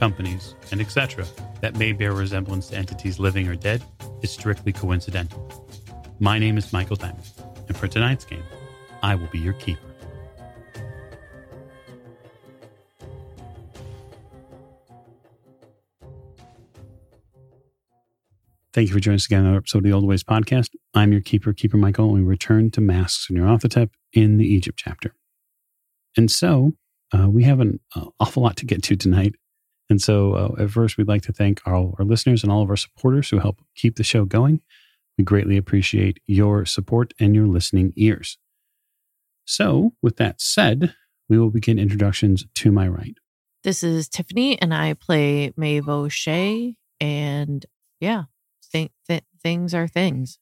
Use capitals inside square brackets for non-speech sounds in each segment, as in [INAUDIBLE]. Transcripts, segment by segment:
companies, and etc., that may bear resemblance to entities living or dead is strictly coincidental. My name is Michael Diamond, and for tonight's game, I will be your keeper. Thank you for joining us again on another episode of the Old Ways podcast. I'm your keeper, Keeper Michael, and we return to Masks and Nyarlathotep in the Egypt chapter. And so uh, we have an uh, awful lot to get to tonight. And so, uh, at first, we'd like to thank all our listeners and all of our supporters who help keep the show going. We greatly appreciate your support and your listening ears. So, with that said, we will begin introductions to my right. This is Tiffany, and I play Maeve O'Shea. And yeah, th- th- things are things.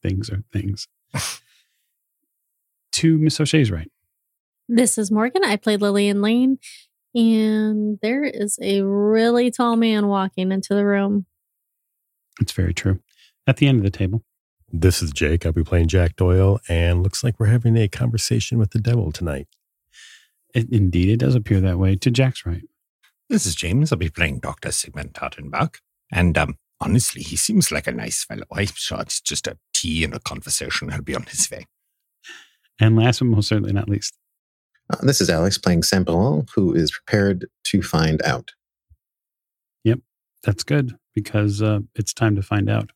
Things are things. [LAUGHS] to Miss O'Shea's right. This is Morgan. I play Lillian Lane, and there is a really tall man walking into the room. It's very true. At the end of the table, This is Jake. I'll be playing Jack Doyle, and looks like we're having a conversation with the devil tonight. it, indeed, it does appear that way. To Jack's right. This is James. I'll be playing Dr. Sigmund Tartenbach. And um, honestly, he seems like a nice fellow. I'm sure it's just a tea and a conversation. He'll be on his way. And last but most certainly not least, Uh, this is Alex playing Saint-Laurent, who is prepared to find out. Yep, that's good because uh, it's time to find out.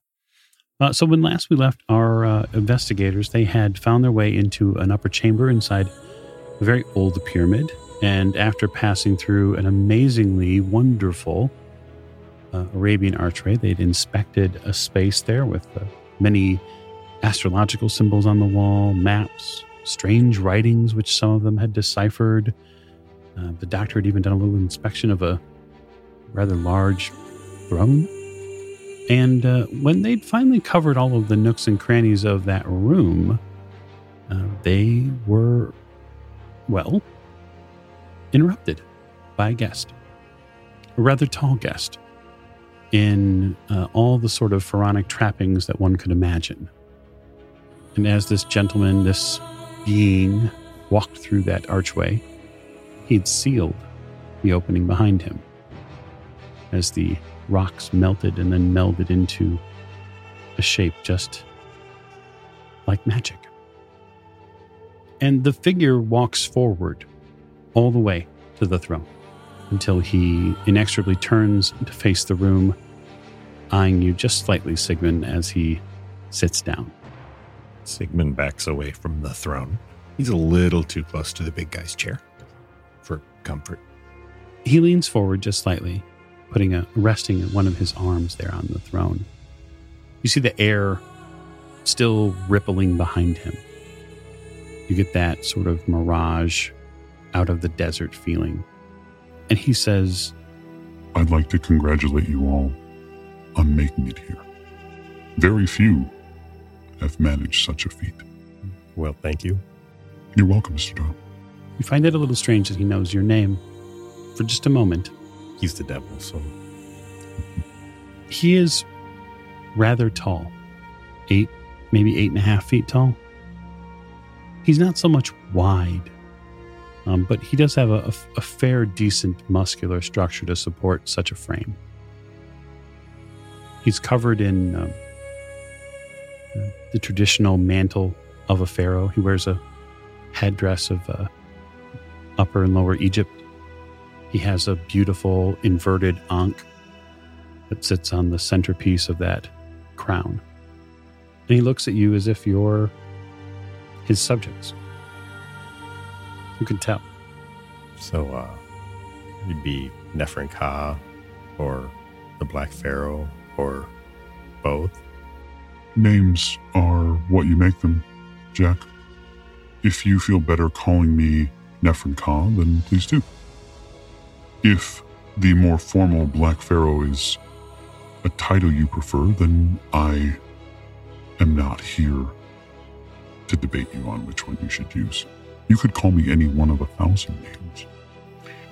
Uh, so when last we left our uh, investigators, they had found their way into an upper chamber inside a very old pyramid, and after passing through an amazingly wonderful uh, Arabian archway, they'd inspected a space there with many astrological symbols on the wall, maps, strange writings which some of them had deciphered. Uh, the doctor had even done a little inspection of a rather large throne. And uh, when they'd finally covered all of the nooks and crannies of that room, uh, they were, well, interrupted by a guest, a rather tall guest, in uh, all the sort of pharaonic trappings that one could imagine. And as this gentleman, this being, walked through that archway, he'd sealed the opening behind him as the rocks melted and then melded into a shape just like magic. And the figure walks forward all the way to the throne until he inexorably turns to face the room, eyeing you just slightly, Sigmund, as he sits down. Sigmund backs away from the throne. He's a little too close to the big guy's chair for comfort. He leans forward just slightly, putting a resting one of his arms there on the throne. You see the air still rippling behind him. You get that sort of mirage out of the desert feeling. And he says, I'd like to congratulate you all on making it here. Very few have managed such a feat. Well, thank you. You're welcome, Mr. Doyle. You find it a little strange that he knows your name. For just a moment, He's the devil, so he is rather tall eight, maybe eight and a half feet tall. He's not so much wide, um, but he does have a, a, a fair, decent muscular structure to support such a frame. He's covered in um, the- traditional mantle of a pharaoh. He wears a headdress of uh, Upper and Lower Egypt. He has a beautiful inverted ankh that sits on the centerpiece of that crown. And he looks at you as if you're his subjects. You can tell. so uh, you'd be Nephren-Ka, or the Black Pharaoh, or both. Names are what you make them, Jack. If you feel better calling me Nephren-Ka, then please do. If the more formal Black Pharaoh is a title you prefer, then I am not here to debate you on which one you should use. You could call me any one of a thousand names.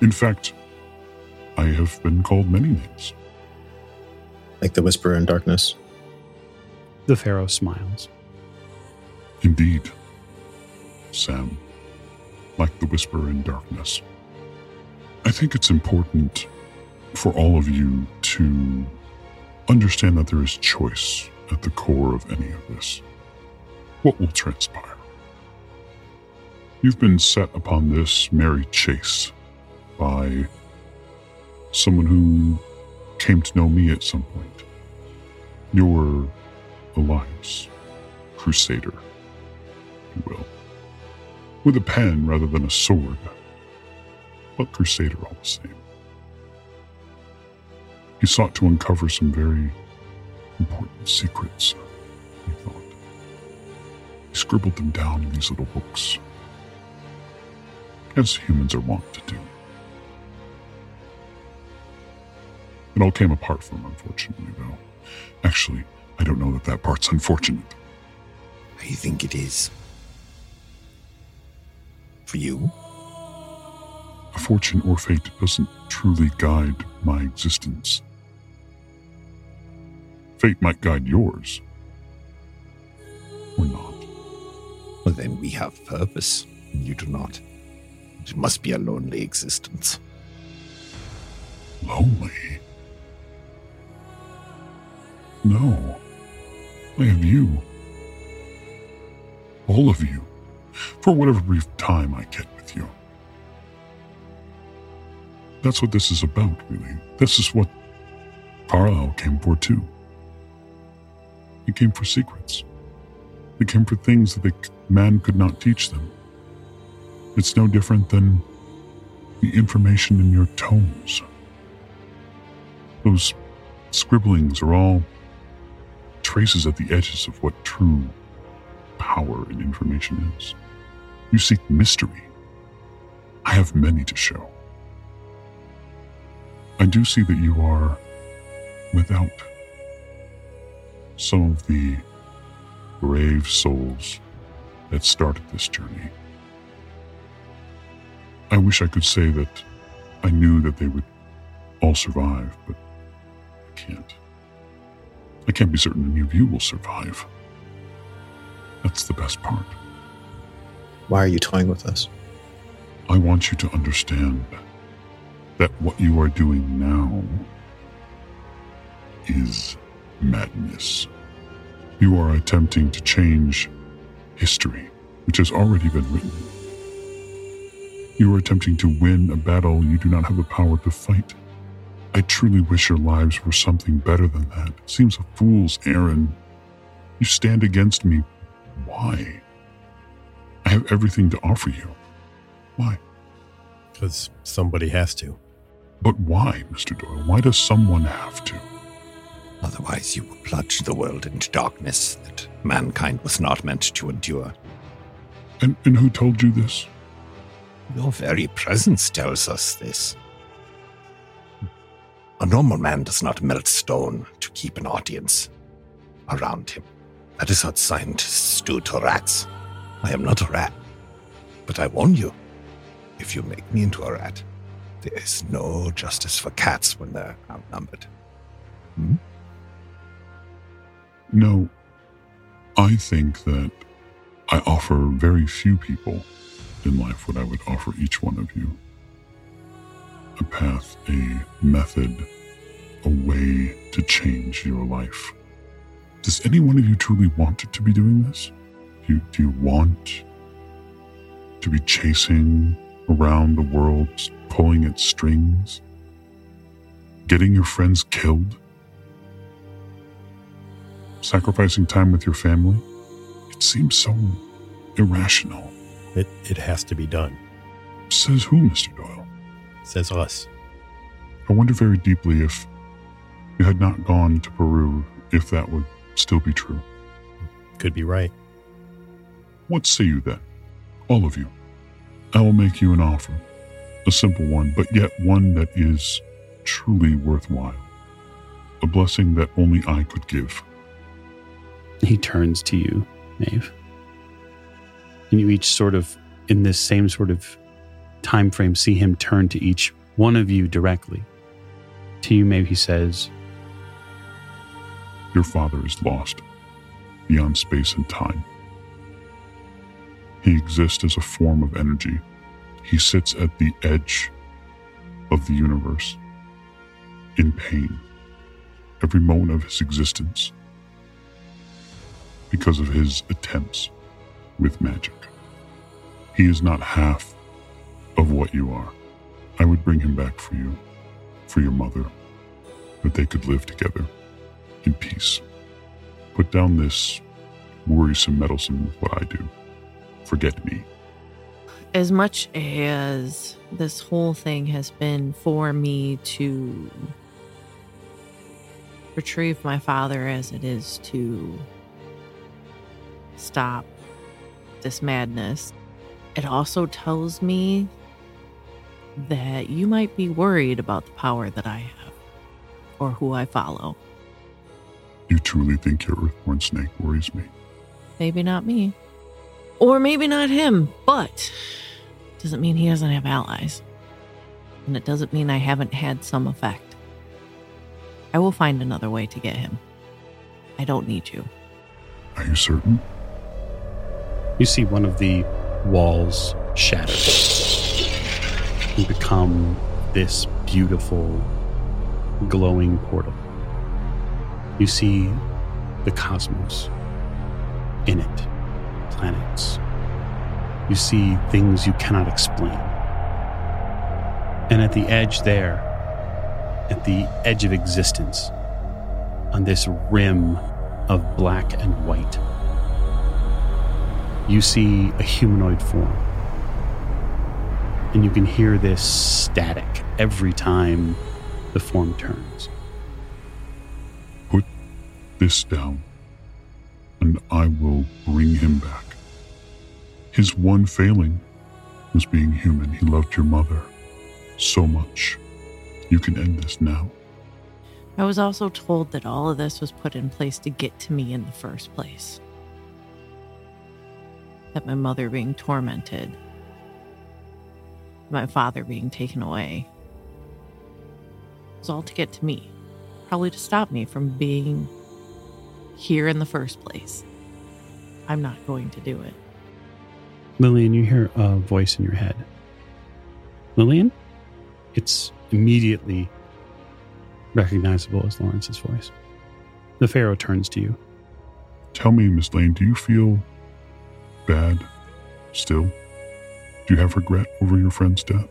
In fact, I have been called many names. Like the whisperer in darkness. The Pharaoh smiles. Indeed, Sam, like the whisper in darkness. I think it's important for all of you to understand that there is choice at the core of any of this. What will transpire? You've been set upon this merry chase by someone who came to know me at some point. Your Elias, Crusader, if you will. With a pen rather than a sword, but Crusader all the same. He sought to uncover some very important secrets, he thought. He scribbled them down in these little books, as humans are wont to do. It all came apart for him, unfortunately, though. Actually, I don't know that that part's unfortunate. I think it is. For you? A fortune or fate doesn't truly guide my existence. Fate might guide yours. Or not. Well, then we have purpose, and you do not. It must be a lonely existence. Lonely? No. I have you. All of you. For whatever brief time I get with you. That's what this is about, really. This is what Carlisle came for, too. He came for secrets. He came for things that the man could not teach them. It's no different than the information in your tomes. Those scribblings are all traces at the edges of what true power and information is. You seek mystery. I have many to show. I do see that you are without some of the brave souls that started this journey. I wish I could say that I knew that they would all survive, but I can't. I can't be certain any of you will survive. That's the best part. Why are you toying with us? I want you to understand that what you are doing now is madness. You are attempting to change history, which has already been written. You are attempting to win a battle you do not have the power to fight. I truly wish your lives were something better than that. It seems a fool's errand. You stand against me. Why? I have everything to offer you. Why? Because somebody has to. But why, Mr. Doyle? Why does someone have to? Otherwise, you will plunge the world into darkness that mankind was not meant to endure. And, and who told you this? Your very presence tells us this. A normal man does not melt stone to keep an audience around him. That is what scientists do to rats. I am not a rat. But I warn you, if you make me into a rat, there is no justice for cats when they're outnumbered. Hmm? No, I think that I offer very few people in life what I would offer each one of you a path, a method, a way to change your life. Does any one of you truly want to be doing this? Do you, do you want to be chasing around the world, pulling at strings, getting your friends killed, sacrificing time with your family? It seems so irrational. It, it has to be done, Says who, Mr. Doyle? Says us. I wonder very deeply if you had not gone to Peru, if that would still be true. Could be right. What say you then? All of you. I will make you an offer. A simple one, but yet one that is truly worthwhile. A blessing that only I could give. He turns to you, Maeve. And you each sort of, in this same sort of time frame, see him turn to each one of you directly. To you, Maeve he says, Your father is lost beyond space and time. He exists as a form of energy. He sits at the edge of the universe, in pain, every moment of his existence, because of his attempts with magic. He is not half of what you are. I would bring him back for you, for your mother, that they could live together in peace. Put down this worrisome meddlesome with what I do. Forget me. As much as this whole thing has been for me to retrieve my father as it is to stop this madness, it also tells me that you might be worried about the power that I have or who I follow. You truly think your Earthborn snake worries me? Maybe not me. Or maybe not him, but doesn't mean he doesn't have allies. And it doesn't mean I haven't had some effect. I will find another way to get him. I don't need you. Are you certain? You see one of the walls shatter become this beautiful, glowing portal. You see the cosmos in it, planets. You see things you cannot explain. And at the edge there, at the edge of existence, on this rim of black and white, you see a humanoid form. And you can hear this static every time the form turns. Put this down, and I will bring him back. His one failing was being human. He loved your mother so much. You can end this now. I was also told that all of this was put in place to get to me in the first place. That my mother being tormented, my father being taken away, it was all to get to me. Probably to stop me from being here in the first place. I'm not going to do it. Lillian, you hear a voice in your head. Lillian? It's immediately recognizable as Lawrence's voice. The Pharaoh turns to you. Tell me, Miss Lane, do you feel bad still? Do you have regret over your friend's death?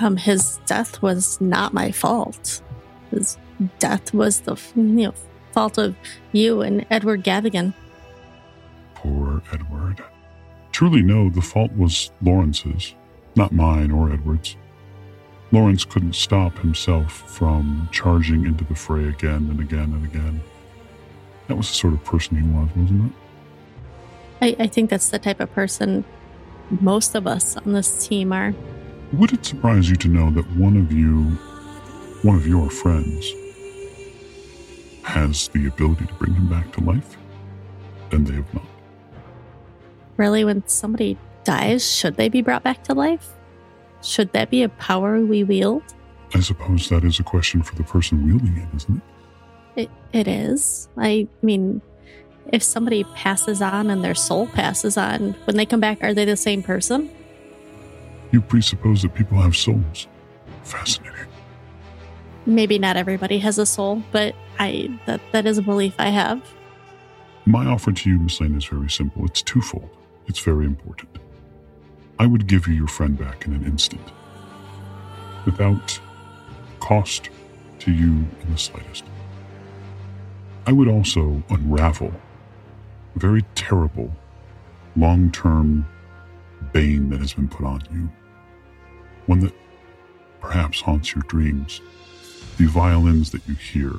Um, his death was not my fault. His death was the you know, fault of you and Edward Gavigan. Poor Edward. Truly, no, the fault was Lawrence's, not mine or Edward's. Lawrence couldn't stop himself from charging into the fray again and again and again. That was the sort of person he was, wasn't it? I, I think that's the type of person most of us on this team are. Would it surprise you to know that one of you, one of your friends, has the ability to bring him back to life? And they have not. Really, when somebody dies, should they be brought back to life? Should that be a power we wield? I suppose that is a question for the person wielding it, isn't it? It, it is. I mean, if somebody passes on and their soul passes on, when they come back, are they the same person? You presuppose that people have souls. Fascinating. Maybe not everybody has a soul, but I that that is a belief I have. My offer to you, Miss Lane, is very simple. It's twofold. It's very important. I would give you your friend back in an instant, without cost to you in the slightest. I would also unravel very terrible, long term bane that has been put on you. One that perhaps haunts your dreams. The violins that you hear.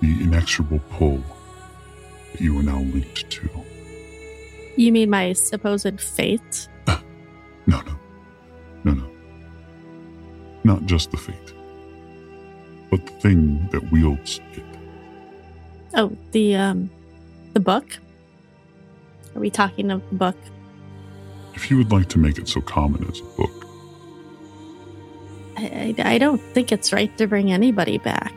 The inexorable pull that you are now linked to. You mean my supposed fate? [LAUGHS] No, no. No, no. Not just the fate, but the thing that wields it. Oh, the um, the book. Are we talking of the book? If you would like to make it so common as a book, I, I, I don't think it's right to bring anybody back.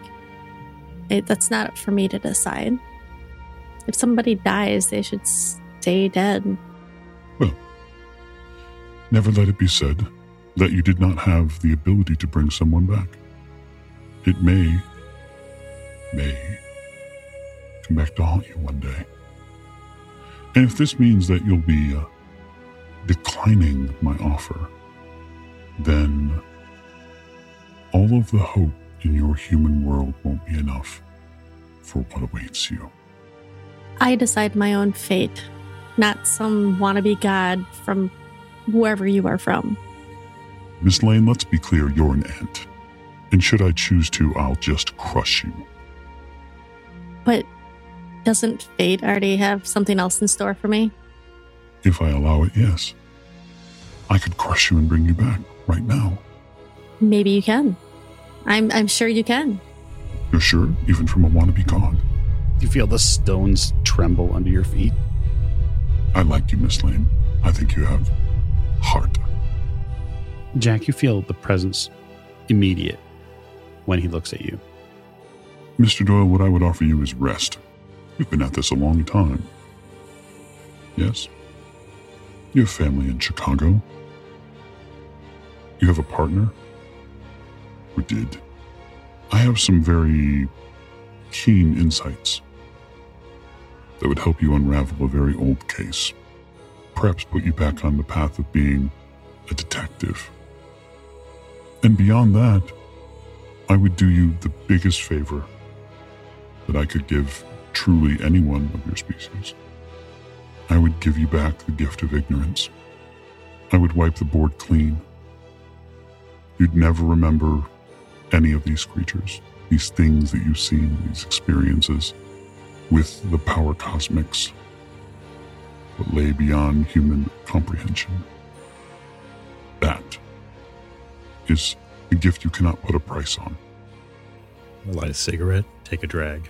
It, that's not for me to decide. If somebody dies, they should stay dead. Well, never let it be said that you did not have the ability to bring someone back. It may, may come back to haunt you one day. And if this means that you'll be uh, declining my offer, then all of the hope in your human world won't be enough for what awaits you. I decide my own fate, not some wannabe god from wherever you are from. Miss Lane, let's be clear, you're an ant. And should I choose to, I'll just crush you. But doesn't fate already have something else in store for me? If I allow it, yes. I could crush you and bring you back right now. Maybe you can. I'm I'm sure you can. You're sure? Even from a wannabe god? You feel the stones tremble under your feet. I like you, Miss Lane. I think you have heart. Jack, you feel the presence immediate when he looks at you. Mr. Doyle, what I would offer you is rest. You've been at this a long time. Yes? You have family in Chicago. You have a partner. Or did. I have some very keen insights that would help you unravel a very old case. Perhaps put you back on the path of being a detective. And beyond that, I would do you the biggest favor that I could give truly anyone of your species. I would give you back the gift of ignorance. I would wipe the board clean. You'd never remember any of these creatures, these things that you've seen, these experiences with the power cosmics that lay beyond human comprehension. That is a gift you cannot put a price on. light a cigarette, take a drag.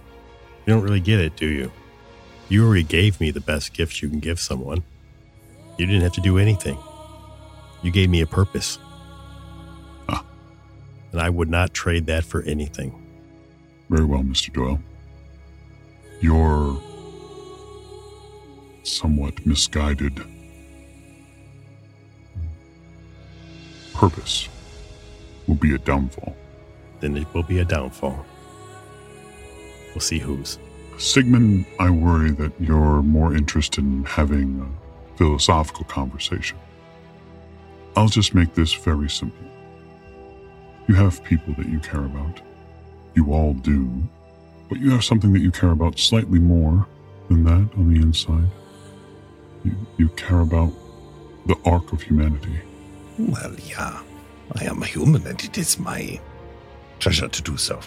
You don't really get it, do you? You already gave me the best gift you can give someone. You didn't have to do anything. You gave me a purpose. Ah. And I would not trade that for anything. Very well, Mr. Doyle. Your somewhat misguided purpose will be a downfall. Then it will be a downfall. We'll see whose. Sigmund, I worry that you're more interested in having a philosophical conversation. I'll just make this very simple. You have people that you care about. You all do. But you have something that you care about slightly more than that on the inside. You, you care about the arc of humanity. Well, yeah. I am a human and it is my pleasure to do so.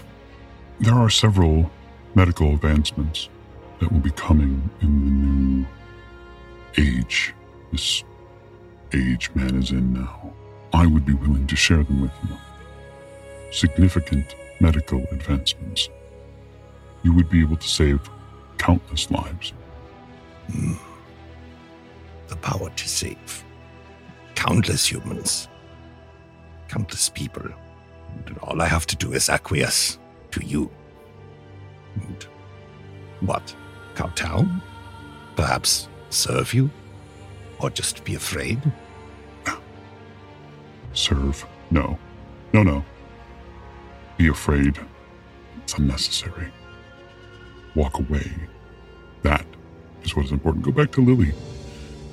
There are several medical advancements that will be coming in the new age, this age man is in now. I would be willing to share them with you. Significant medical advancements. You would be able to save countless lives. Hmm. The power to save countless humans, countless people. And all I have to do is acquiesce to you. What? Kowtow? Perhaps serve you? Or just be afraid? Serve. No. No, no. Be afraid. It's unnecessary. Walk away. That is what is important. Go back to Lily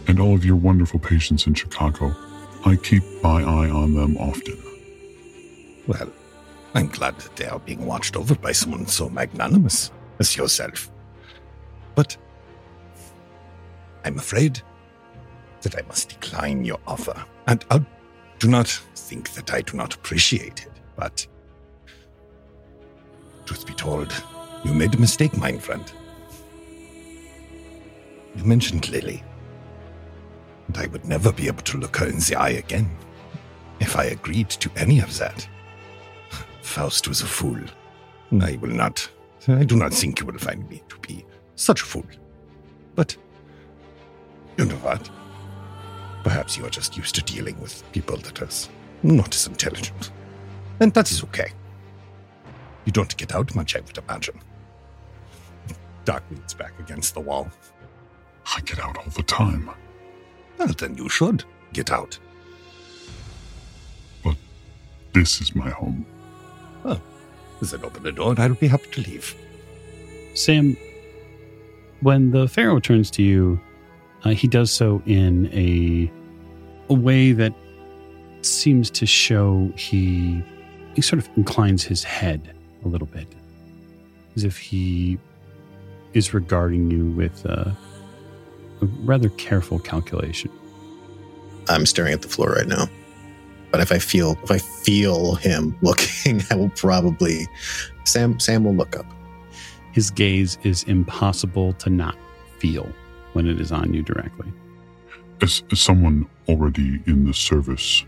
and all of your wonderful patients in Chicago. I keep my eye on them often. Well, I'm glad that they are being watched over by someone so magnanimous as yourself. But I'm afraid that I must decline your offer. And I do not think that I do not appreciate it, but truth be told, you made a mistake, my friend. You mentioned Lily, and I would never be able to look her in the eye again if I agreed to any of that. Faust was a fool. Hmm. I will not. I do not think you will find me to be such a fool. But you know what? Perhaps you are just used to dealing with people that are not as intelligent. And that is okay. You don't get out much, I would imagine. Doc leans back against the wall. I get out all the time. Well, then you should get out. But this is my home. Oh, then open the door and I'll be happy to leave. Sam, when the Pharaoh turns to you, uh, he does so in a, a way that seems to show he he sort of inclines his head a little bit, as if he is regarding you with uh, a rather careful calculation. I'm staring at the floor right now. But if I feel if I feel him [LAUGHS] looking, I will probably Sam Sam will look up. His gaze is impossible to not feel when it is on you directly. As, as someone already in the service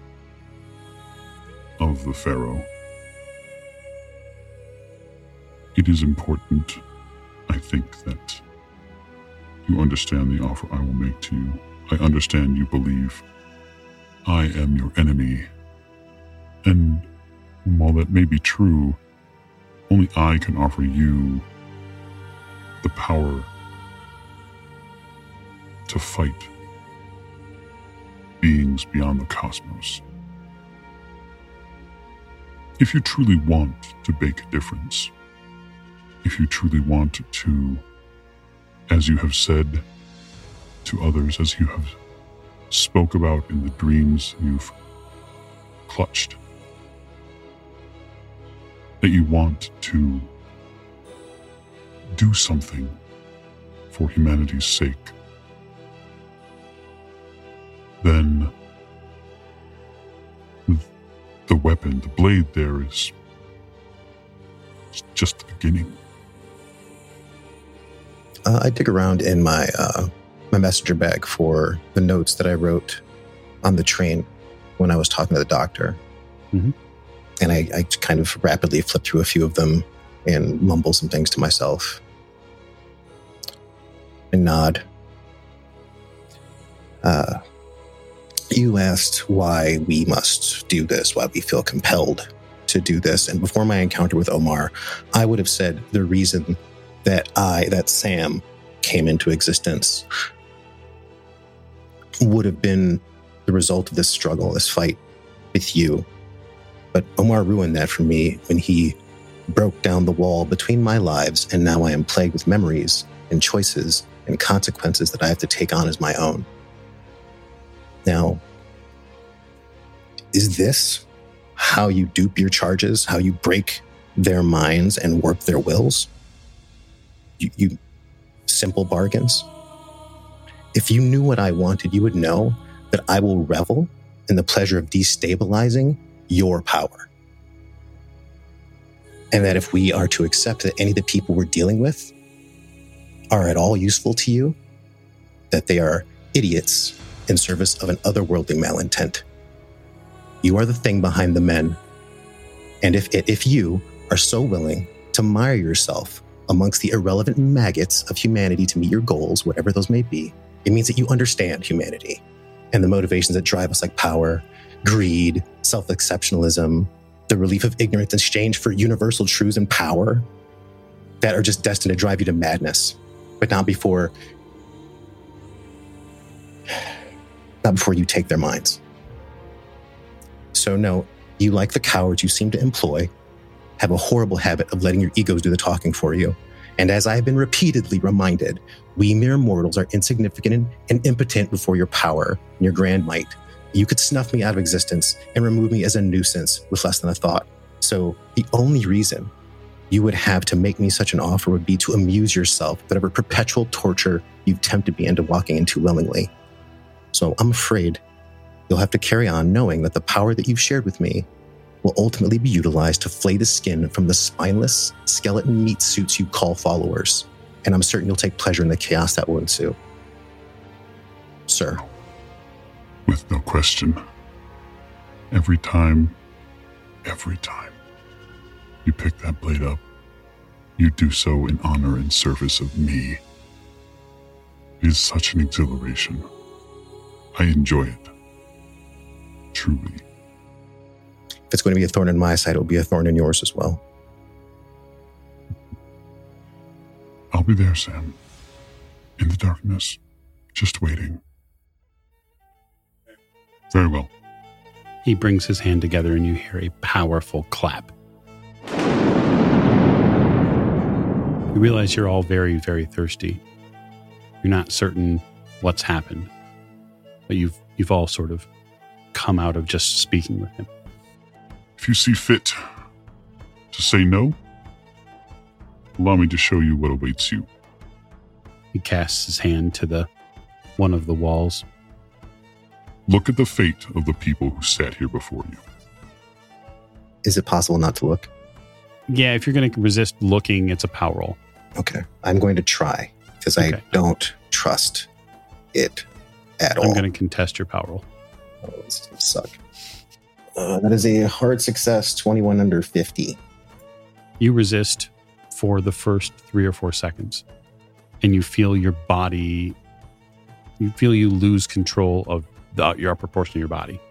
of the Pharaoh, it is important, I think, that you understand the offer I will make to you. I understand you believe I am your enemy. And while that may be true, only I can offer you the power to fight beings beyond the cosmos. If you truly want to make a difference, if you truly want to, as you have said to others, as you have spoke about in the dreams you've clutched, that you want to do something for humanity's sake, then the weapon, the blade there is just the beginning. Uh, I dig around in my uh, my messenger bag for the notes that I wrote on the train when I was talking to the doctor, Mhm. and I, I kind of rapidly flip through a few of them and mumble some things to myself and nod. Uh, you asked why we must do this, why we feel compelled to do this, and before my encounter with Omar, I would have said the reason that I, that Sam, came into existence would have been the result of this struggle, this fight with you. But Omar ruined that for me when he broke down the wall between my lives, and now I am plagued with memories and choices and consequences that I have to take on as my own. Now, is this how you dupe your charges, how you break their minds and warp their wills? You, you simple bargains? If you knew what I wanted, you would know that I will revel in the pleasure of destabilizing your power. And that if we are to accept that any of the people we're dealing with are at all useful to you, that they are idiots in service of an otherworldly malintent. You are the thing behind the men. And if, if you are so willing to mire yourself amongst the irrelevant maggots of humanity to meet your goals, whatever those may be, it means that you understand humanity and the motivations that drive us, like power, greed, self exceptionalism, the relief of ignorance in exchange for universal truths and power that are just destined to drive you to madness, but not before. Not before you take their minds. So, no, you, like the cowards you seem to employ, have a horrible habit of letting your egos do the talking for you. And as I have been repeatedly reminded, we mere mortals are insignificant and, impotent before your power and your grand might. You could snuff me out of existence and remove me as a nuisance with less than a thought. So the only reason you would have to make me such an offer would be to amuse yourself with whatever perpetual torture you've tempted me into walking into willingly. So I'm afraid you'll have to carry on knowing that the power that you've shared with me will ultimately be utilized to flay the skin from the spineless skeleton meat suits you call followers. And I'm certain you'll take pleasure in the chaos that will ensue. Sir. With no question. Every time, every time you pick that blade up, you do so in honor and service of me. It is such an exhilaration. I enjoy it. Truly. If it's going to be a thorn in my side, it will be a thorn in yours as well. I'll be there, Sam. In the darkness, just waiting. Very well. He brings his hand together and you hear a powerful clap. You realize you're all very, very thirsty. You're not certain what's happened, but you've you've all sort of come out of just speaking with him. If you see fit to say no, allow me to show you what awaits you. He casts his hand to the one of the walls. Look at the fate of the people who sat here before you. Is it possible not to look? Yeah, if you're going to resist looking, it's a power roll. Okay. I'm going to try because I don't trust it at all. I'm going to contest your power roll. Oh, this is gonna suck. Uh, that is a hard success, 21 under 50. You resist for the first three or four seconds, and you feel your body. You feel you lose control of the, your upper portion of your body,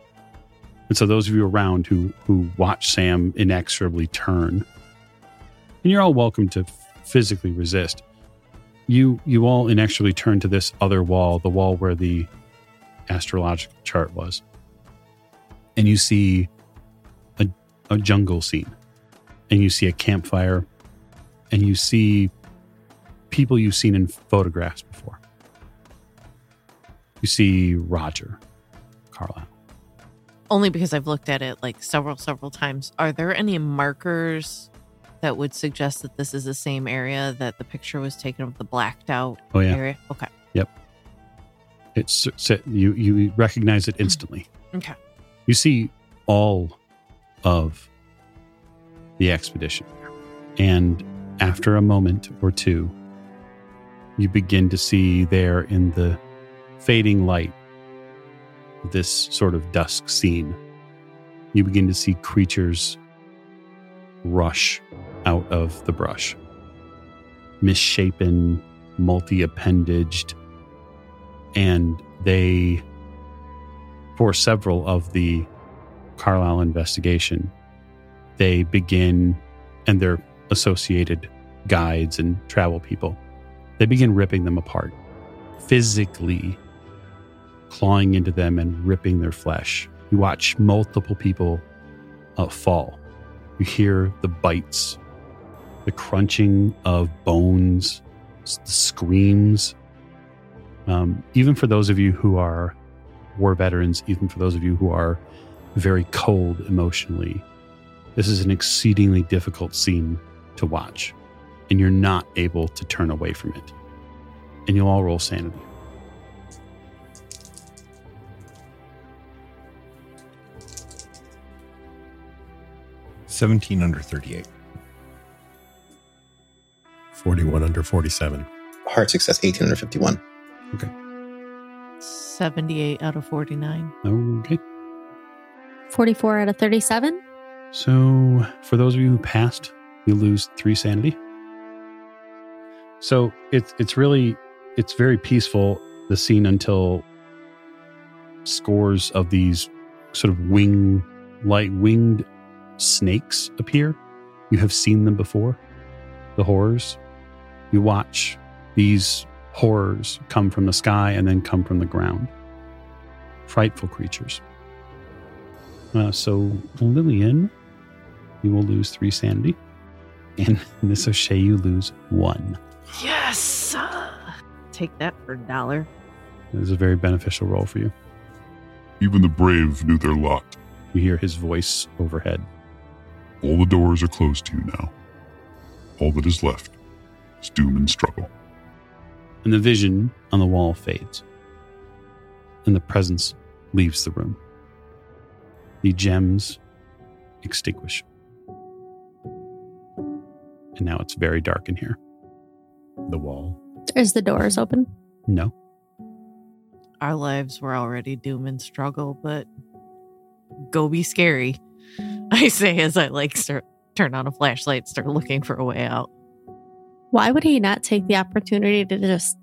and so those of you around who who watch Sam inexorably turn, and you're all welcome to physically resist. You you all inexorably turn to this other wall, the wall where the astrological chart was, and you see a, a jungle scene and you see a campfire and you see people you've seen in photographs before. You see Roger Carlisle. Only because I've looked at it like several, several times. Are there any markers that would suggest that this is the same area that the picture was taken of the blacked out Oh yeah, area? Okay. it's, it's you you recognize it mm-hmm. instantly. Okay. You see all of the expedition, and after a moment or two, you begin to see there in the fading light this sort of dusk scene. You begin to see creatures rush out of the brush, misshapen, multi appendaged, and they, for several of the Carlisle investigation, they begin, and their associated guides and travel people, they begin ripping them apart, physically clawing into them and ripping their flesh. You watch multiple people uh, fall. You hear the bites, the crunching of bones, the screams. Um, even for those of you who are war veterans, even for those of you who are very cold emotionally, this is an exceedingly difficult scene to watch, and you're not able to turn away from it. And you'll all roll sanity. Seventeen under thirty-eight. 41 under 47. Hard success, 18 under 51. Okay. 78 out of 49. Okay. 44 out of 37. So, for those of you who passed, you lose three sanity. So it's it's really it's very peaceful the scene until scores of these sort of wing light winged snakes appear. You have seen them before, the horrors. You watch these horrors come from the sky and then come from the ground. Frightful creatures. Uh, so Lillian, you will lose three sanity, and Miss O'Shea, you lose one. Yes. Take that for a dollar. It is a very beneficial roll for you. Even the brave knew their lot. You hear his voice overhead. All the doors are closed to you now. All that is left is doom and struggle. and the vision on the wall fades, and the presence leaves the room. The gems extinguish. And now it's very dark in here. The wall. Is the doors open? No. Our lives were already doom and struggle, but go be scary. [LAUGHS] I say as I like start turn on a flashlight, start looking for a way out. Why would he not take the opportunity to just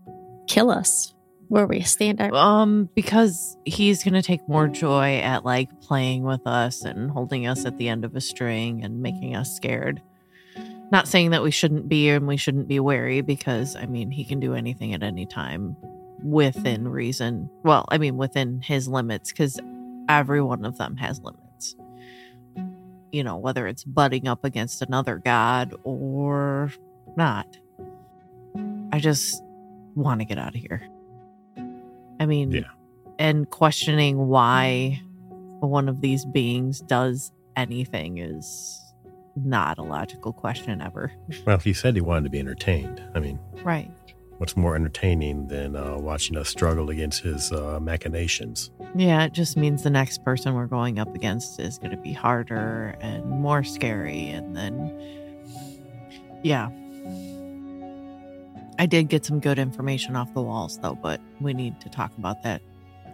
kill us where we stand? Our- Um, because he's gonna take more joy at like playing with us and holding us at the end of a string and making us scared. Not saying that we shouldn't be and we shouldn't be wary because I mean he can do anything at any time within reason. Well, I mean within his limits because every one of them has limits. You know, whether it's butting up against another god or not. I just want to get out of here. I mean, Yeah. and questioning why one of these beings does anything is not a logical question ever. [LAUGHS] Well, if he said he wanted to be entertained. I mean, Right. what's more entertaining than uh, watching us struggle against his uh, machinations? Yeah, it just means the next person we're going up against is going to be harder and more scary. And then, yeah. I did get some good information off the walls, though, but we need to talk about that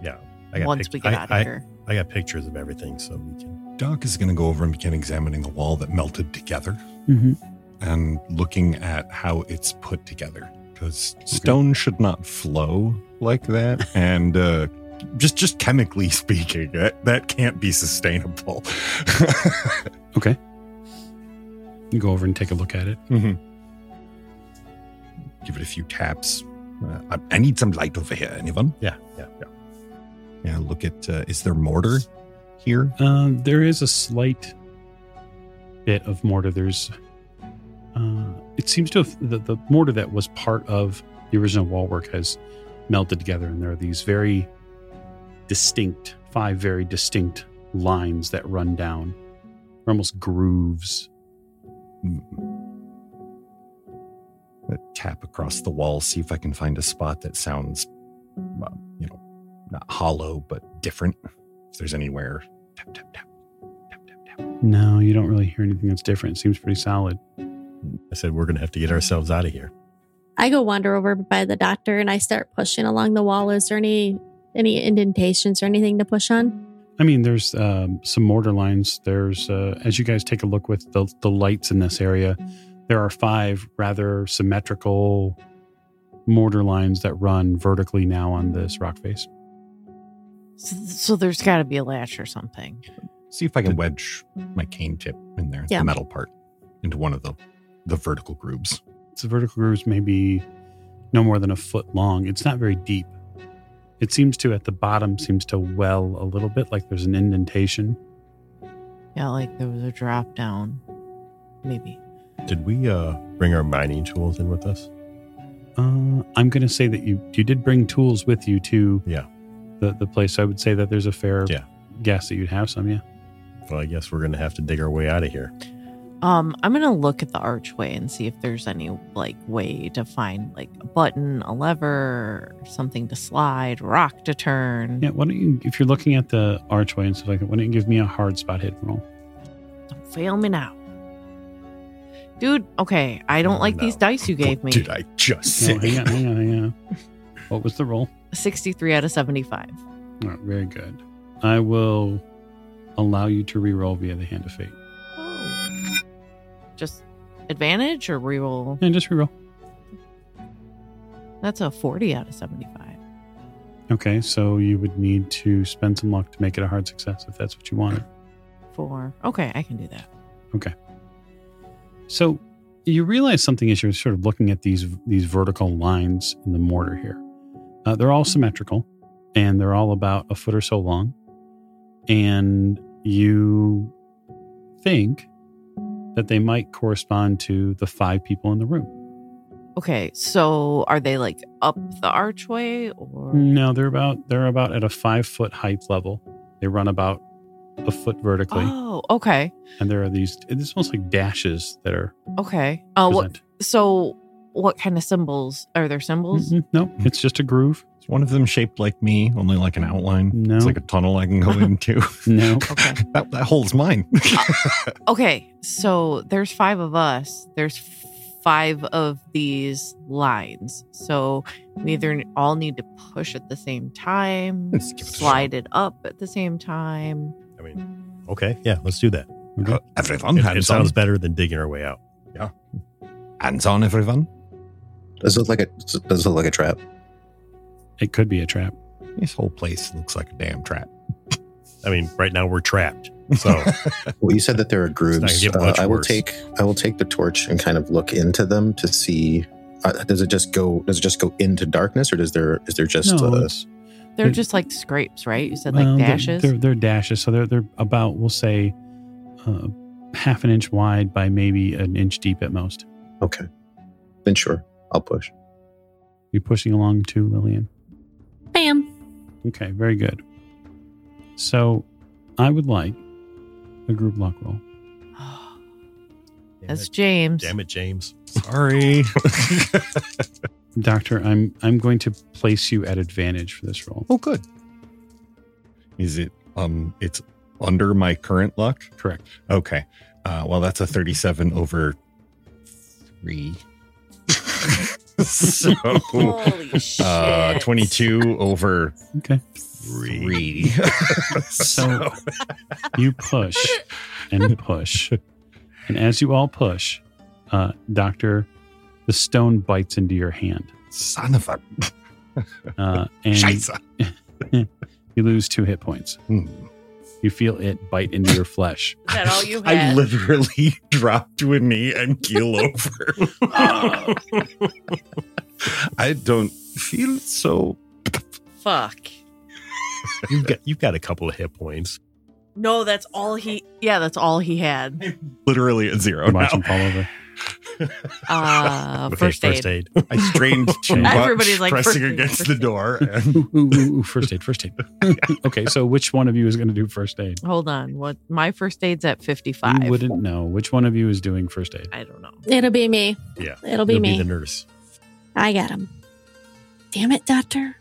Yeah. I got once pic- we get I, out of I- here. I got pictures of everything, so we can. Doc is going to go over and begin examining the wall that melted together Mm-hmm. and looking at how it's put together because stone should not flow like that [LAUGHS] and uh just just chemically speaking that, that can't be sustainable [LAUGHS] okay. You go over and take a look at it. Mhm. give it a few taps uh, I, I need some light over here anyone Yeah, yeah, yeah. yeah look at uh, is there mortar here Um, there is a slight bit of mortar. There's, uh, it seems to have the, the mortar that was part of the original wall work has melted together, and there are these very distinct, five very distinct lines that run down, They're almost grooves. Uh, tap across the wall see if i can find a spot that sounds uh, you know not hollow but different if there's anywhere tap tap tap tap tap tap No, you don't really hear anything that's different. It seems pretty solid. I said we're going to have to get ourselves out of here. I go wander over by the doctor and I start pushing along the wall. Is there any any indentations or anything to push on? I mean, there's um, some mortar lines. There's, uh, as you guys take a look with the, the lights in this area, there are five rather symmetrical mortar lines that run vertically now on this rock face. So, so there's got to be a latch or something. See if I can wedge my cane tip in there, Yeah. the metal part, into one of the the vertical grooves. The vertical grooves may be no more than a foot long. It's not very deep. It seems to, at the bottom, seems to well a little bit like there's an indentation. Yeah, like there was a drop down. Maybe. Did we uh, bring our mining tools in with us? Uh, I'm going to say that you you did bring tools with you to Yeah. The, the place. I would say that there's a fair Yeah. guess that you'd have some, yeah. Well, I guess we're going to have to dig our way out of here. Um, I'm gonna look at the archway and see if there's any like way to find like a button, a lever, something to slide, rock to turn. Yeah, why don't you, if you're looking at the archway and stuff like that, why don't you give me a hard spot hit roll? Don't fail me now. Dude, okay, I don't like these dice you gave me. did I just say? No, hang on, hang on, hang on. [LAUGHS] What was the roll? 63 out of 75. All right, very good. I will allow you to re-roll via the hand of fate. Oh. Just advantage or reroll? Yeah, just re-roll. That's a 40 out of 75. Okay, so you would need to spend some luck to make it a hard success if that's what you wanted. Four. Okay, I can do that. Okay. So you realize something as you're sort of looking at these these vertical lines in the mortar here. Uh, they're all symmetrical, and they're all about a foot or so long. And you think that they might correspond to the five people in the room. Okay, so are they like up the archway or? No, they're about they're about at a five foot height level. They run about a foot vertically, Oh, okay. and there are these. It's almost like dashes that are Okay. Uh, what, so what kind of symbols? Are there symbols? Mm-mm, no, it's just a groove. Is one of them shaped like me, only like an outline? No. It's like a tunnel I can go into. [LAUGHS] No, [LAUGHS] Okay. that, that hole's mine. [LAUGHS] Okay, so there's five of us. There's five of these lines. So we either all need to push at the same time, it slide it up at the same time. I mean, okay, yeah, let's do that. Uh, everyone, It, it sounds on. better than digging our way out. Yeah. Hands on, everyone. Does it look like a does it look like a trap? It could be a trap. This whole place looks like a damn trap. I mean, right now we're trapped. So [LAUGHS] Well, you said that there are grooves. Uh, much I will worse. take I will take the torch and kind of look into them to see. Uh, does it just go? Does it just go into darkness, or does there is there just no, uh, it's- They're just like scrapes, right? You said like well, they're- dashes. They're, they're dashes, so they're they're about we'll say uh, half an inch wide by maybe an inch deep at most. okay? Then sure, I'll push. You're pushing along too, Lillian. Bam. Okay, very good. So, I would like a group luck roll. [GASPS] Damn That's it, James. damn it, James. Sorry. [LAUGHS] Doctor, I'm I'm going to place you at advantage for this roll. oh, good. Is it? Um, it's under my current luck. Correct. Okay. Uh, well, that's a 37 over three. So, Holy shit. uh, 22 over Okay. three. [LAUGHS] So you push and push, and as you all push, uh, Doctor, the stone bites into your hand, Son of a. uh, and [LAUGHS] you lose two hit points. Hmm. You feel it bite into your flesh. Is that all you [LAUGHS] had? I literally [LAUGHS] dropped to a knee and keel [LAUGHS] over. Oh. I don't feel so. Fuck. You've got you've got a couple of hit points. No, that's all he. Yeah, that's all he had. Literally at zero. Watch him fall over. Uh, [LAUGHS] Okay, first aid. I strained [LAUGHS] too much, Everybody's like, pressing first aid, against first the door. [LAUGHS] And Ooh, ooh, ooh, ooh, first aid, first aid. okay, so which one of you is going to do first aid? Hold on. What? My first aid's at You fifty-five. wouldn't know. Which one of you is doing first aid? I don't know. It'll be me. Yeah, It'll be You'll me. the nurse. I got him. Damn it, Doctor.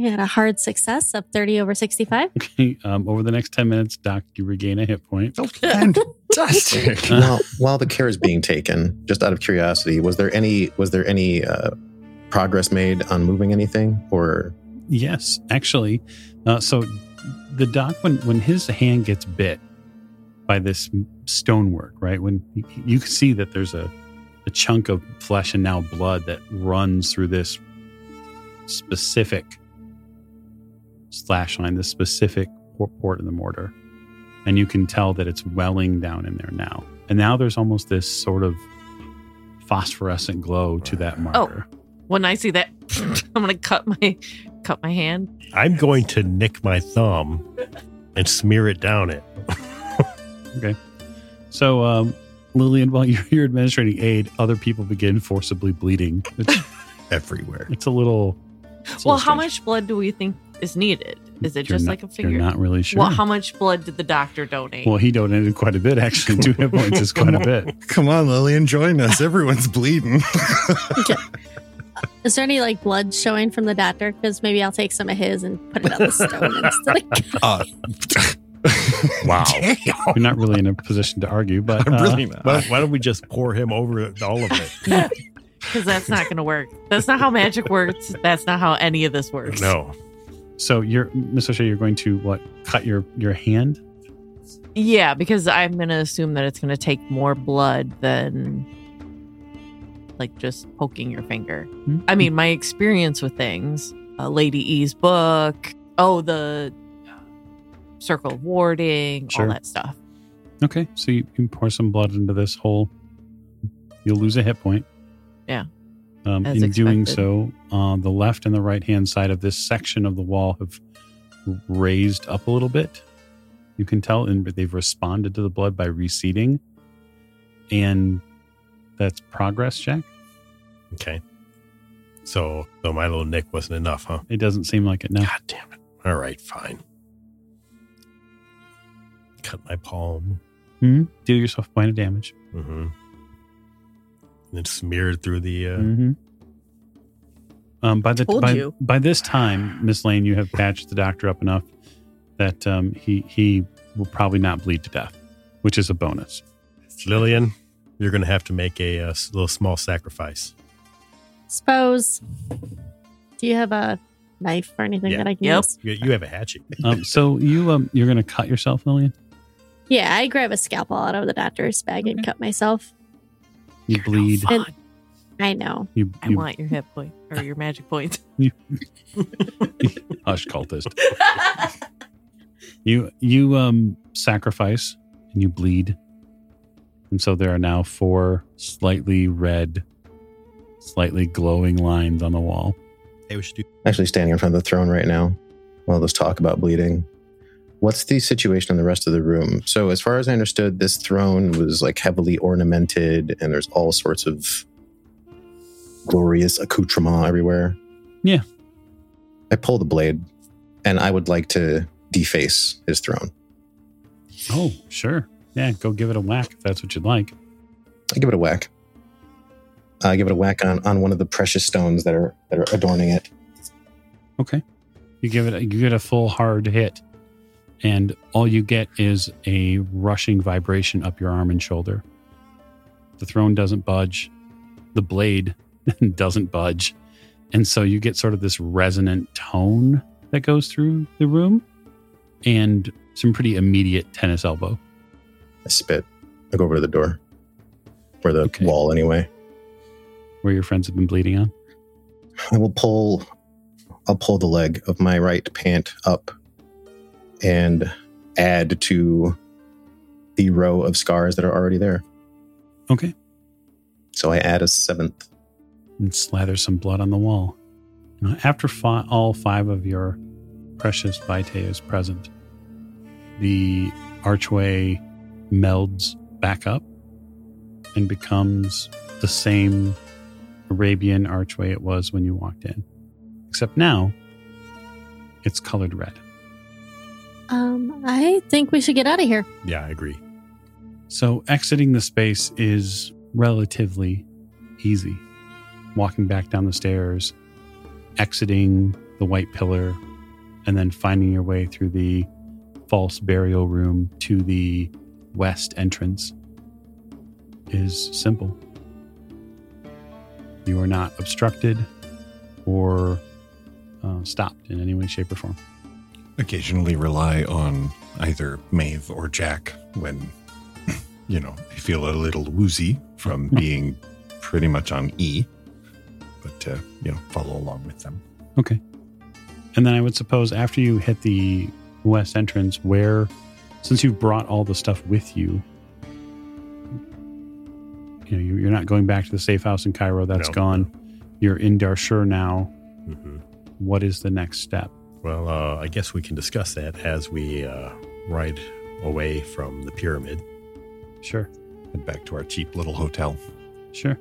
You had a hard success of 30 over 65. [LAUGHS] Okay, um, over the next 10 minutes, Doc, you regain a hit point. [LAUGHS] fantastic. [LAUGHS] while, while the care is being taken, just out of curiosity, was there any was there any uh, progress made on moving anything, or Yes, actually. Uh, so the doc, when when his hand gets bit by this stonework, right? When you, you can see that there's a a chunk of flesh and now blood that runs through this specific slash line, this specific port in the mortar, and you can tell that it's welling down in there now. And now there's almost this sort of phosphorescent glow to that marker. Oh, When I see that, [LAUGHS] I'm gonna cut my cut my hand. I'm going to nick my thumb and smear it down it. [LAUGHS] Okay. So, um, Lillian, while you're, you're administrating aid, other people begin forcibly bleeding. It's, [LAUGHS] Everywhere. it's a little. it's a Well, little how much blood do we think is needed? Is it You're just not- like a figure? You're not really sure. Well, how much blood did the doctor donate? Well, he donated quite a bit, actually. Two hit points is quite a bit. Come on, Lillian, join us. [LAUGHS] Everyone's bleeding. [LAUGHS] Is there any like blood showing from the doctor? Because maybe I'll take some of his and put it on the stone instead. Of- [LAUGHS] uh, Wow. Damn. You're not really in a position to argue, but uh, really. Why, why don't we just pour him over all of it? Because that's not going to work. That's not how magic works. That's not how any of this works. No. So you're, Miss O'Shea, you're going to what? Cut your your hand? Yeah, because I'm going to assume that it's going to take more blood than like just poking your finger. Hmm? I mean, my experience with things, uh, Lady E's book, oh, the circle of warding, Sure. all that stuff. Okay, so you can pour some blood into this hole. You'll lose a hit point. Yeah, Um, as in doing so, uh, the left and the right hand side of this section of the wall have raised up a little bit. You can tell, and they've responded to the blood by receding, and that's progress Jack. Okay. So, so my little nick wasn't enough, huh? It doesn't seem like it now. God damn it. All right, fine. Cut my palm. hmm Deal yourself a point of damage. Mm-hmm. And then smeared through the. Uh, hmm Um, by the Told by, you. by this time, Miss Lane, you have patched the doctor up enough that um, he he will probably not bleed to death, which is a bonus. Lillian, you're going to have to make a, uh s- little small sacrifice. Suppose. Do you have a knife or anything Yeah. that I can Yep. use? You, you have a hatchet. [LAUGHS] Um, so you um, you're going to cut yourself, Lillian. Yeah, I grab a scalpel out of the doctor's bag and cut myself. You bleed. And I know. You, I want your hit point or your magic points. [LAUGHS] [LAUGHS] hush cultist. You you um sacrifice and you bleed. And so there are now four slightly red, slightly glowing lines on the wall. Hey, we should do. Actually, standing in front of the throne right now while this talk about bleeding. What's the situation in the rest of the room? So, as far as I understood, this throne was like heavily ornamented and there's all sorts of glorious accoutrement everywhere. Yeah. I pull the blade and I would like to deface his throne. Oh, sure. Yeah, go give it a whack if that's what you'd like. I give it a whack. I give it a whack on, on one of the precious stones that are that are adorning it. Okay. You give it a, you get a full hard hit, and all you get is a rushing vibration up your arm and shoulder. The throne doesn't budge, the blade [LAUGHS] doesn't budge, and so you get sort of this resonant tone that goes through the room, and some pretty immediate tennis elbow. I spit. I go over to the door. Or the Okay. wall anyway. Where your friends have been bleeding on. I will pull I'll pull the leg of my right pant up and add to the row of scars that are already there. Okay. So I add a seventh. and slather some blood on the wall. Now, After fi- all five of your precious vitae is present, the archway melds back up and becomes the same Arabian archway it was when you walked in. Except now, it's colored red. Um, I think we should get out of here. Yeah, I agree. So exiting the space is relatively easy. Walking back down the stairs, exiting the white pillar, and then finding your way through the false burial room to the west entrance is simple. You are not obstructed or uh, stopped in any way, shape, or form. Occasionally rely on either Maeve or Jack when, [LAUGHS] you know, they feel a little woozy from being pretty much on E. But, uh, you know, follow along with them. Okay. And then I would suppose after you hit the west entrance, where, since you've brought all the stuff with you, you know, you- you're not going back to the safe house in Cairo. That's No. gone. You're in Dahshur now. hmm What is the next step? Well, uh, I guess we can discuss that as we uh, ride away from the pyramid. Sure. Head back to our cheap little hotel. Sure.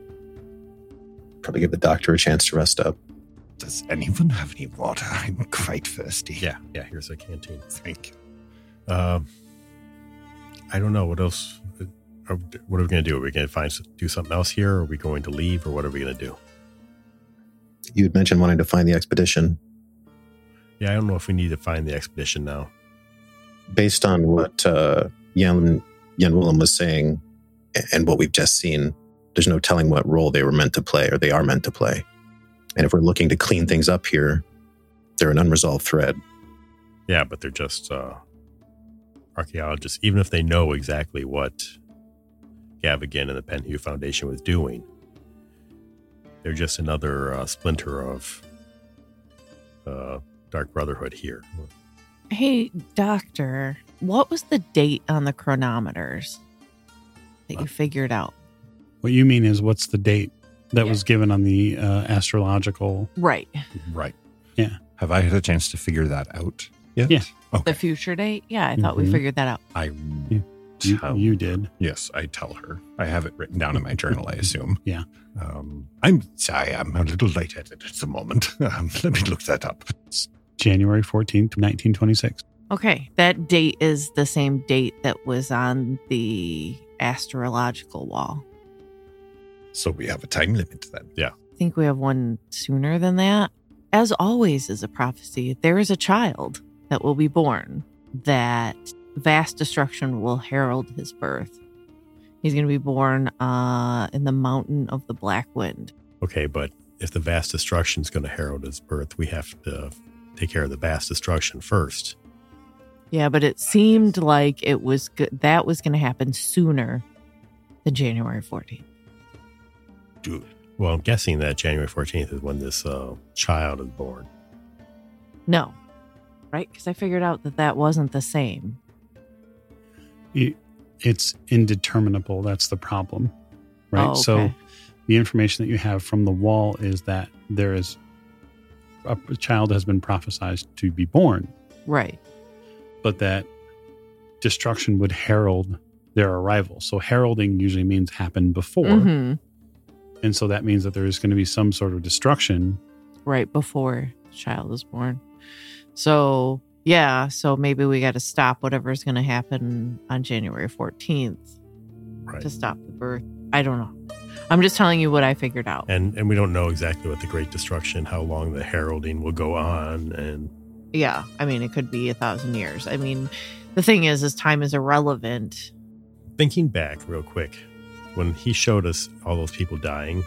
Probably give the doctor a chance to rest up. Does anyone have any water? [LAUGHS] I'm quite thirsty. Yeah, yeah. Here's a canteen. Thank you. Um, I don't know what else. uh, Are, what are we going to do? Are we going to find do something else here? Are we going to leave, or what are we going to do? You had mentioned wanting to find the expedition. Yeah, I don't know if we need to find the expedition now. Based on what uh, Jan Willem was saying and what we've just seen, there's no telling what role they were meant to play or they are meant to play. And if we're looking to clean things up here, they're an unresolved thread. Yeah, but they're just uh, archaeologists. Even if they know exactly what Gavigan and the Penhew Foundation was doing, they're just another uh, splinter of uh, Dark Brotherhood here. Hey, doctor, what was the date on the chronometers that you figured out? What you mean is what's the date that Yeah. was given on the uh, astrological? Right. Right. Yeah. Have I had a chance to figure that out yet? Yeah. Okay. The future date? Yeah, I thought we Mhm. figured that out. I Yeah. You, tell- you did. Yes, I tell her. I have it written down in my journal, I assume. [LAUGHS] Yeah. Um, I'm sorry, I'm a little late at it at the moment. [LAUGHS] Um, let me look that up. January 14th, 1926. Okay, that date is the same date that was on the astrological wall. So we have a time limit then. Yeah. I think we have one sooner than that. As always, is a prophecy. There is a child that will be born that vast destruction will herald his birth. He's going to be born uh, in the mountain of the Black Wind. Okay, but if the vast destruction is going to herald his birth, we have to take care of the vast destruction first. Yeah, but it seemed like it was go- that was going to happen sooner than January 14th. Dude. Well, I'm guessing that January 14th is when this uh, child is born. No. Right? Because I figured out that that wasn't the same. It, it's indeterminable. That's the problem. Right. Oh, So the information that you have from the wall is that there is a, a child has been prophesied to be born, Right. but that destruction would herald their arrival. So heralding usually means happen before. hmm And so that means that there is going to be some sort of destruction. Right before the child is born. So, yeah. So maybe we got to stop whatever's going to happen on January 14th Right. to stop the birth. I don't know. I'm just telling you what I figured out. and and we don't know exactly what the Great Destruction, how long the heralding will go on, and yeah. I mean, it could be a thousand years. I mean, the thing is, is time is irrelevant. thinking back real quick, when he showed us all those people dying,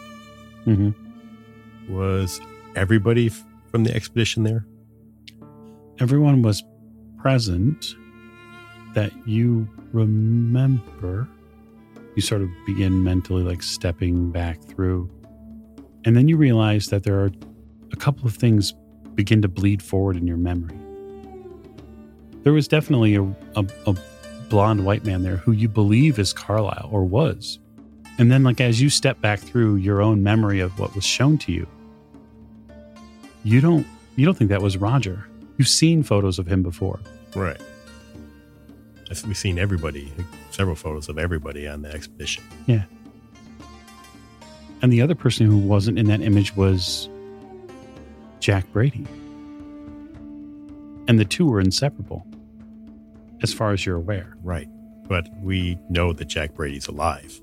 Mhm. was everybody f- from the expedition there? Everyone was present that you remember. You sort of begin mentally like stepping back through. And then you realize that there are a couple of things begin to bleed forward in your memory. There was definitely a, a, a blonde white man there who you believe is Carlyle or was. And then, like, as you step back through your own memory of what was shown to you, you don't you don't think that was Roger. You've seen photos of him before. Right. I think We've seen everybody, several photos of everybody on the expedition. Yeah. And the other person who wasn't in that image was Jack Brady. And the two were inseparable, as far as you're aware. Right. But we know that Jack Brady's alive.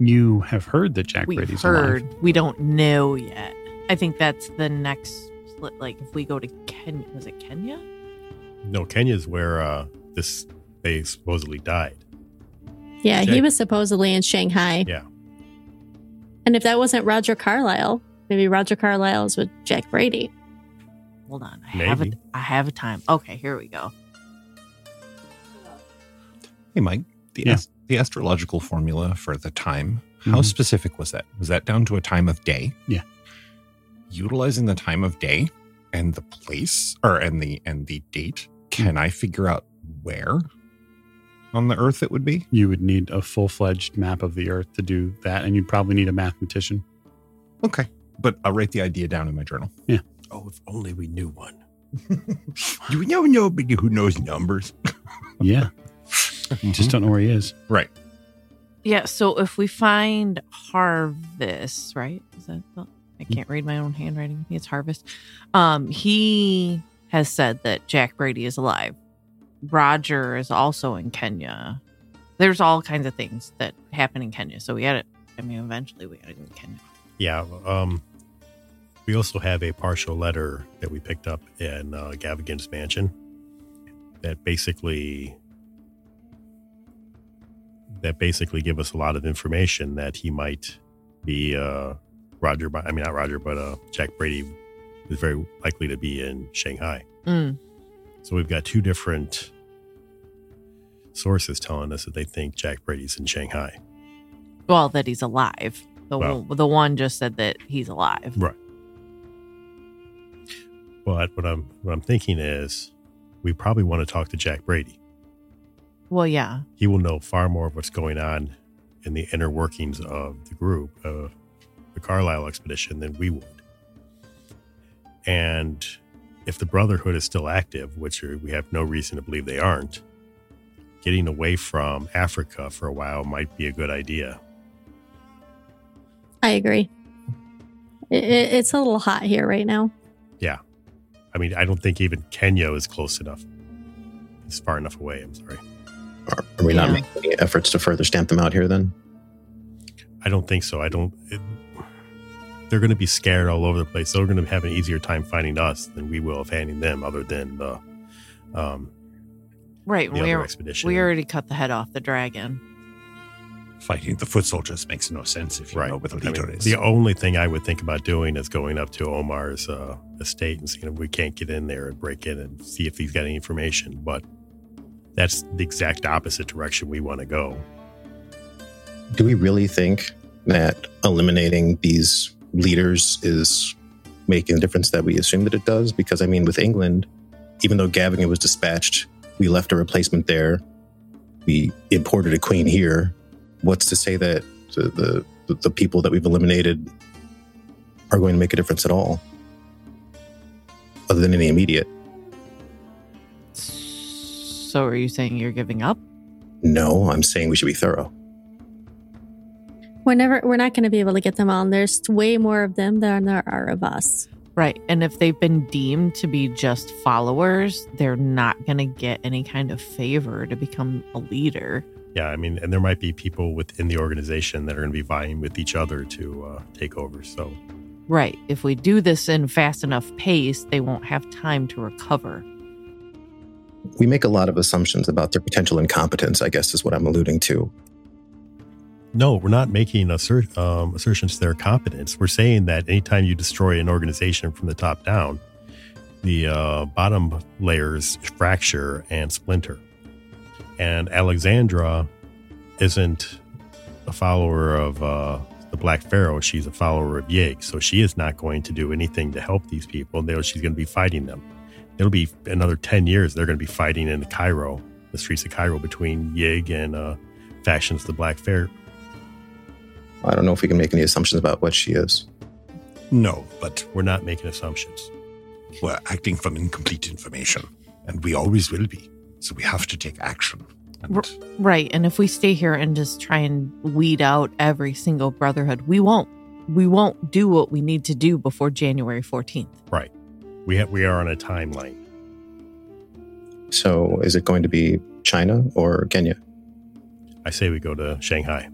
You have heard that Jack We've Brady's heard. alive. We don't know yet. I think that's the next split. Like if we go to Kenya, was it Kenya? No, Kenya's where uh, this they supposedly died. Yeah, he was supposedly in Shanghai. Yeah. And if that wasn't Roger Carlyle, maybe Roger Carlyle is with Jack Brady. Hold on. I have a have a time. Okay, here we go. Hey, Mike, the, Yeah. as- the astrological formula for the time, how Mhm. specific was that? Was that down to a time of day? Yeah. Utilizing the time of day and the place or and the and the date, can I figure out where on the earth it would be? You would need a full fledged map of the earth to do that, and you'd probably need a mathematician. Okay. But I'll write the idea down in my journal. Yeah. Oh, if only we knew one. [LAUGHS] you know nobody who knows numbers. [LAUGHS] Yeah. Just don't know where he is. right. Yeah, so if we find Harvest, right? Is that the, I can't read my own handwriting. It's Harvest. Um, he has said that Jack Brady is alive. Roger is also in Kenya. There's all kinds of things that happen in Kenya. So we had it. I mean, eventually we had go to Kenya. Yeah. Um, we also have a partial letter that we picked up in uh, Gavigan's mansion that basically that basically give us a lot of information that he might be uh, Roger. I mean, not Roger, but uh, Jack Brady is very likely to be in Shanghai. Mm. So we've got two different sources telling us that they think Jack Brady's in Shanghai. Well, that he's alive. The Well- the one just said that he's alive. Right. But what I'm what I'm thinking is we probably want to talk to Jack Brady. Well, yeah. He will know far more of what's going on in the inner workings of the group of the Carlyle expedition than we would. And if the Brotherhood is still active, which we have no reason to believe they aren't, getting away from Africa for a while might be a good idea. I agree. It, it, it's a little hot here right now. Yeah. I mean, I don't think even Kenya is close enough. It's far enough away. I'm sorry. Are, are we not making any efforts to further stamp them out here then? I don't think so. I don't. It, they're going to be scared all over the place. They're going to have an easier time finding us than we will of finding them, other than the um, Right. the We, other are, expedition. we already cut the head off the dragon. Fighting the foot soldiers makes no sense if you right. know where the I leader mean, is. the only thing I would think about doing is going up to Omar's uh, estate and seeing if we can't get in there and break in and see if he's got any information. But that's the exact opposite direction we want to go. Do we really think that eliminating these leaders is making the difference that we assume that it does? Because I mean, with England, even though Gavigan was dispatched, we left a replacement there. We imported a queen here. What's to say that the, the, the people that we've eliminated are going to make a difference at all, other than any immediate? So are you saying you're giving up? No, I'm saying we should be thorough. We're never we're not gonna be able to get them all. And there's way more of them than there are of us. Right. And if they've been deemed to be just followers, they're not going to get any kind of favor to become a leader. Yeah, I mean, and there might be people within the organization that are going to be vying with each other to uh, take over. So, Right. If we do this in fast enough pace, they won't have time to recover. We make a lot of assumptions about their potential incompetence, I guess is what I'm alluding to. No, we're not making assert, um, assertions to their competence. We're saying that anytime you destroy an organization from the top down, the uh, bottom layers fracture and splinter. And Alexandra isn't a follower of uh, the Black Pharaoh. She's a follower of Yig. So she is not going to do anything to help these people. She's going to be fighting them. It'll be another 10 years. They're going to be fighting in the Cairo, the streets of Cairo between Yig and uh, factions of the Black Pharaoh. I don't know if we can make any assumptions about what she is. No, but We're not making assumptions. we're acting from incomplete information, and we always will be. So we have to take action. And R- Right. And if we stay here and just try and weed out every single brotherhood, we won't. We won't do what we need to do before January 14th. Right. We have we are on a timeline. So is it going to be China or Kenya? I say we go to Shanghai.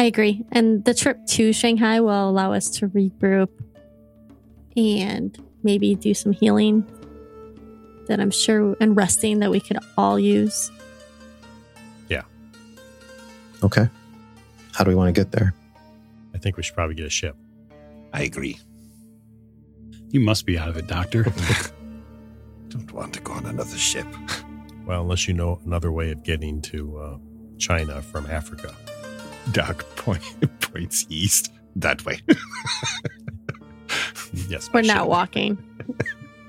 I agree. And the trip to Shanghai will allow us to regroup and maybe do some healing that I'm sure and resting that we could all use. Yeah. Okay. How do we want to get there? I think we should probably get a ship. I agree. You must be out of it, Doctor. [LAUGHS] Don't want to go on another ship. Well, unless you know another way of getting to uh, China from Africa. Doc point, [LAUGHS] points east. That way. [LAUGHS] Yes, We're by not walking.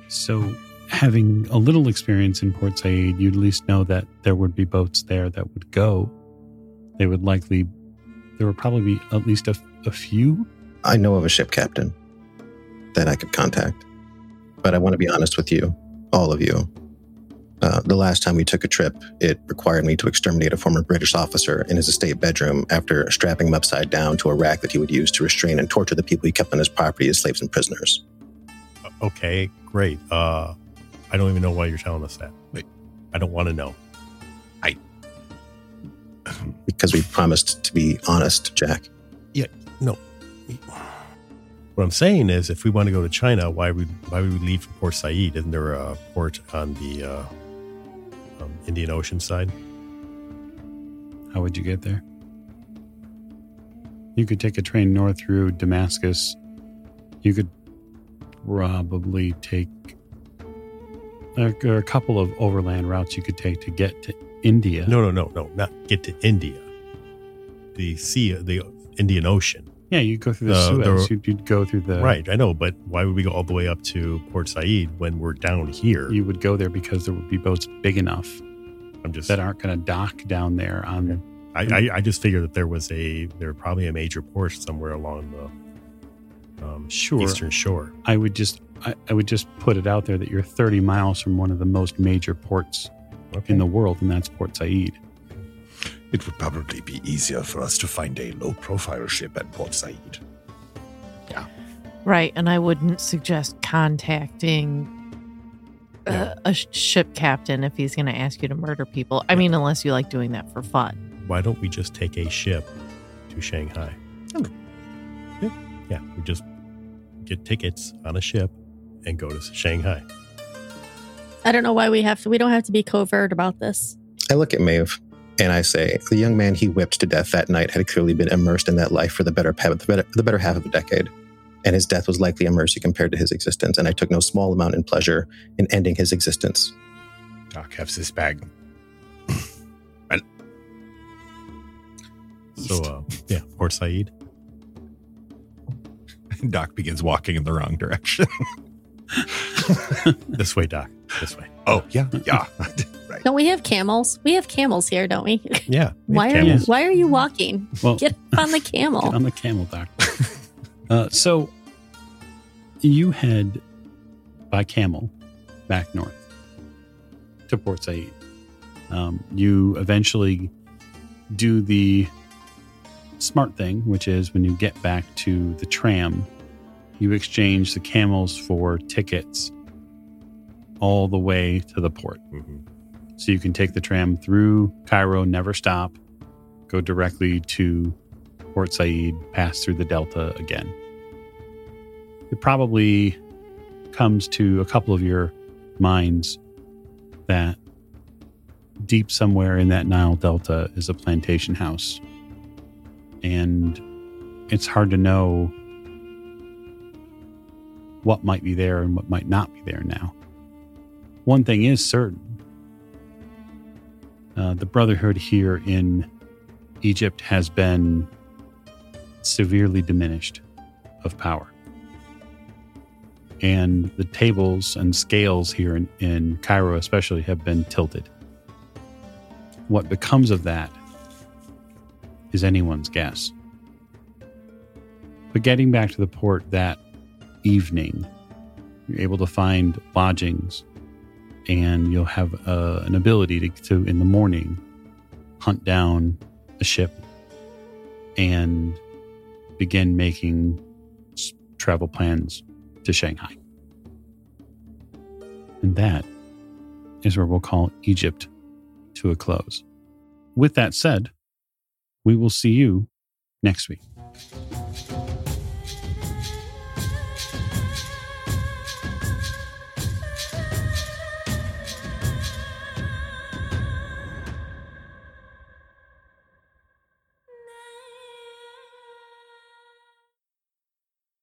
So, having a little experience in Port Said, you'd at least know that there would be boats there that would go. They would likely, there would probably be at least a, a few. I know of a ship captain that I could contact, but I want to be honest with you, all of you. Uh, the last time we took a trip, it required me to exterminate a former British officer in his estate bedroom after strapping him upside down to a rack that he would use to restrain and torture the people he kept on his property as slaves and prisoners. Okay, great. Uh, I don't even know why you're telling us that. Wait. I don't want to know. I. [CLEARS THROAT] Because we promised to be honest, Jack. Yeah, no. What I'm saying is, if we want to go to China, why would why would we leave from Port Said? Isn't there a port on the uh, um, Indian Ocean side? How would you get there? You could take a train north through Damascus. You could probably take a, a couple of overland routes you could take to get to India. No, no, no, no, not get to India. The sea, the Indian Ocean. Yeah, you go through the The- Suez. the- you'd, you'd go through the right, I know, but why would we go all the way up to Port Said when we're down here? You would go there because there would be boats big enough I'm just that aren't going to dock down there on. I, I, I just figured that there was a there probably a major port somewhere along the um, Sure. eastern shore. I would just I, I would just put it out there that you're 30 miles from one of the most major ports Okay. in the world, and that's Port Said. It would probably be easier for us to find a low profile ship at Port Said. Yeah. Right. And I wouldn't suggest contacting uh, Yeah. a sh- ship captain if he's going to ask you to murder people. I mean, unless you like doing that for fun. Why don't we just take a ship to Shanghai? Oh. Yeah, yeah. We just get tickets on a ship and go to Shanghai. I don't know why we have to. We don't have to be covert about this. I look at Maeve and I say, the young man he whipped to death that night had clearly been immersed in that life for the better, the better, the better half of a decade. And his death was likely a mercy compared to his existence. And I took no small amount in pleasure in ending his existence. Doc has his bag. and So, uh, yeah, Port Said. Doc begins walking in the wrong direction. [LAUGHS] This way, Doc. This way. oh, yeah, [LAUGHS] yeah. right. Don't we have camels? We have camels here, don't we? Yeah. we [LAUGHS] Why are you, why are you walking? Well, Get on the [LAUGHS] camel. Get on the camel, doctor. uh, so you head by camel back north to Port Said. Um, you eventually do the smart thing, which is when you get back to the tram, you exchange the camels for tickets all the way to the port. Mhm. So you can take the tram through Cairo, never stop, go directly to Port Said, pass through the Delta again. It probably comes to a couple of your minds that deep somewhere in that Nile Delta is a plantation house. And it's hard to know what might be there and what might not be there now. One thing is certain uh, the Brotherhood here in Egypt has been severely diminished of power. And the tables and scales here in, in Cairo, especially, have been tilted. What becomes of that is anyone's guess. But getting back to the port that evening, you're able to find lodgings and you'll have uh, an ability to, to, in the morning, hunt down a ship and begin making travel plans to Shanghai. And that is where we'll call Egypt to a close. With that said, we will see you next week.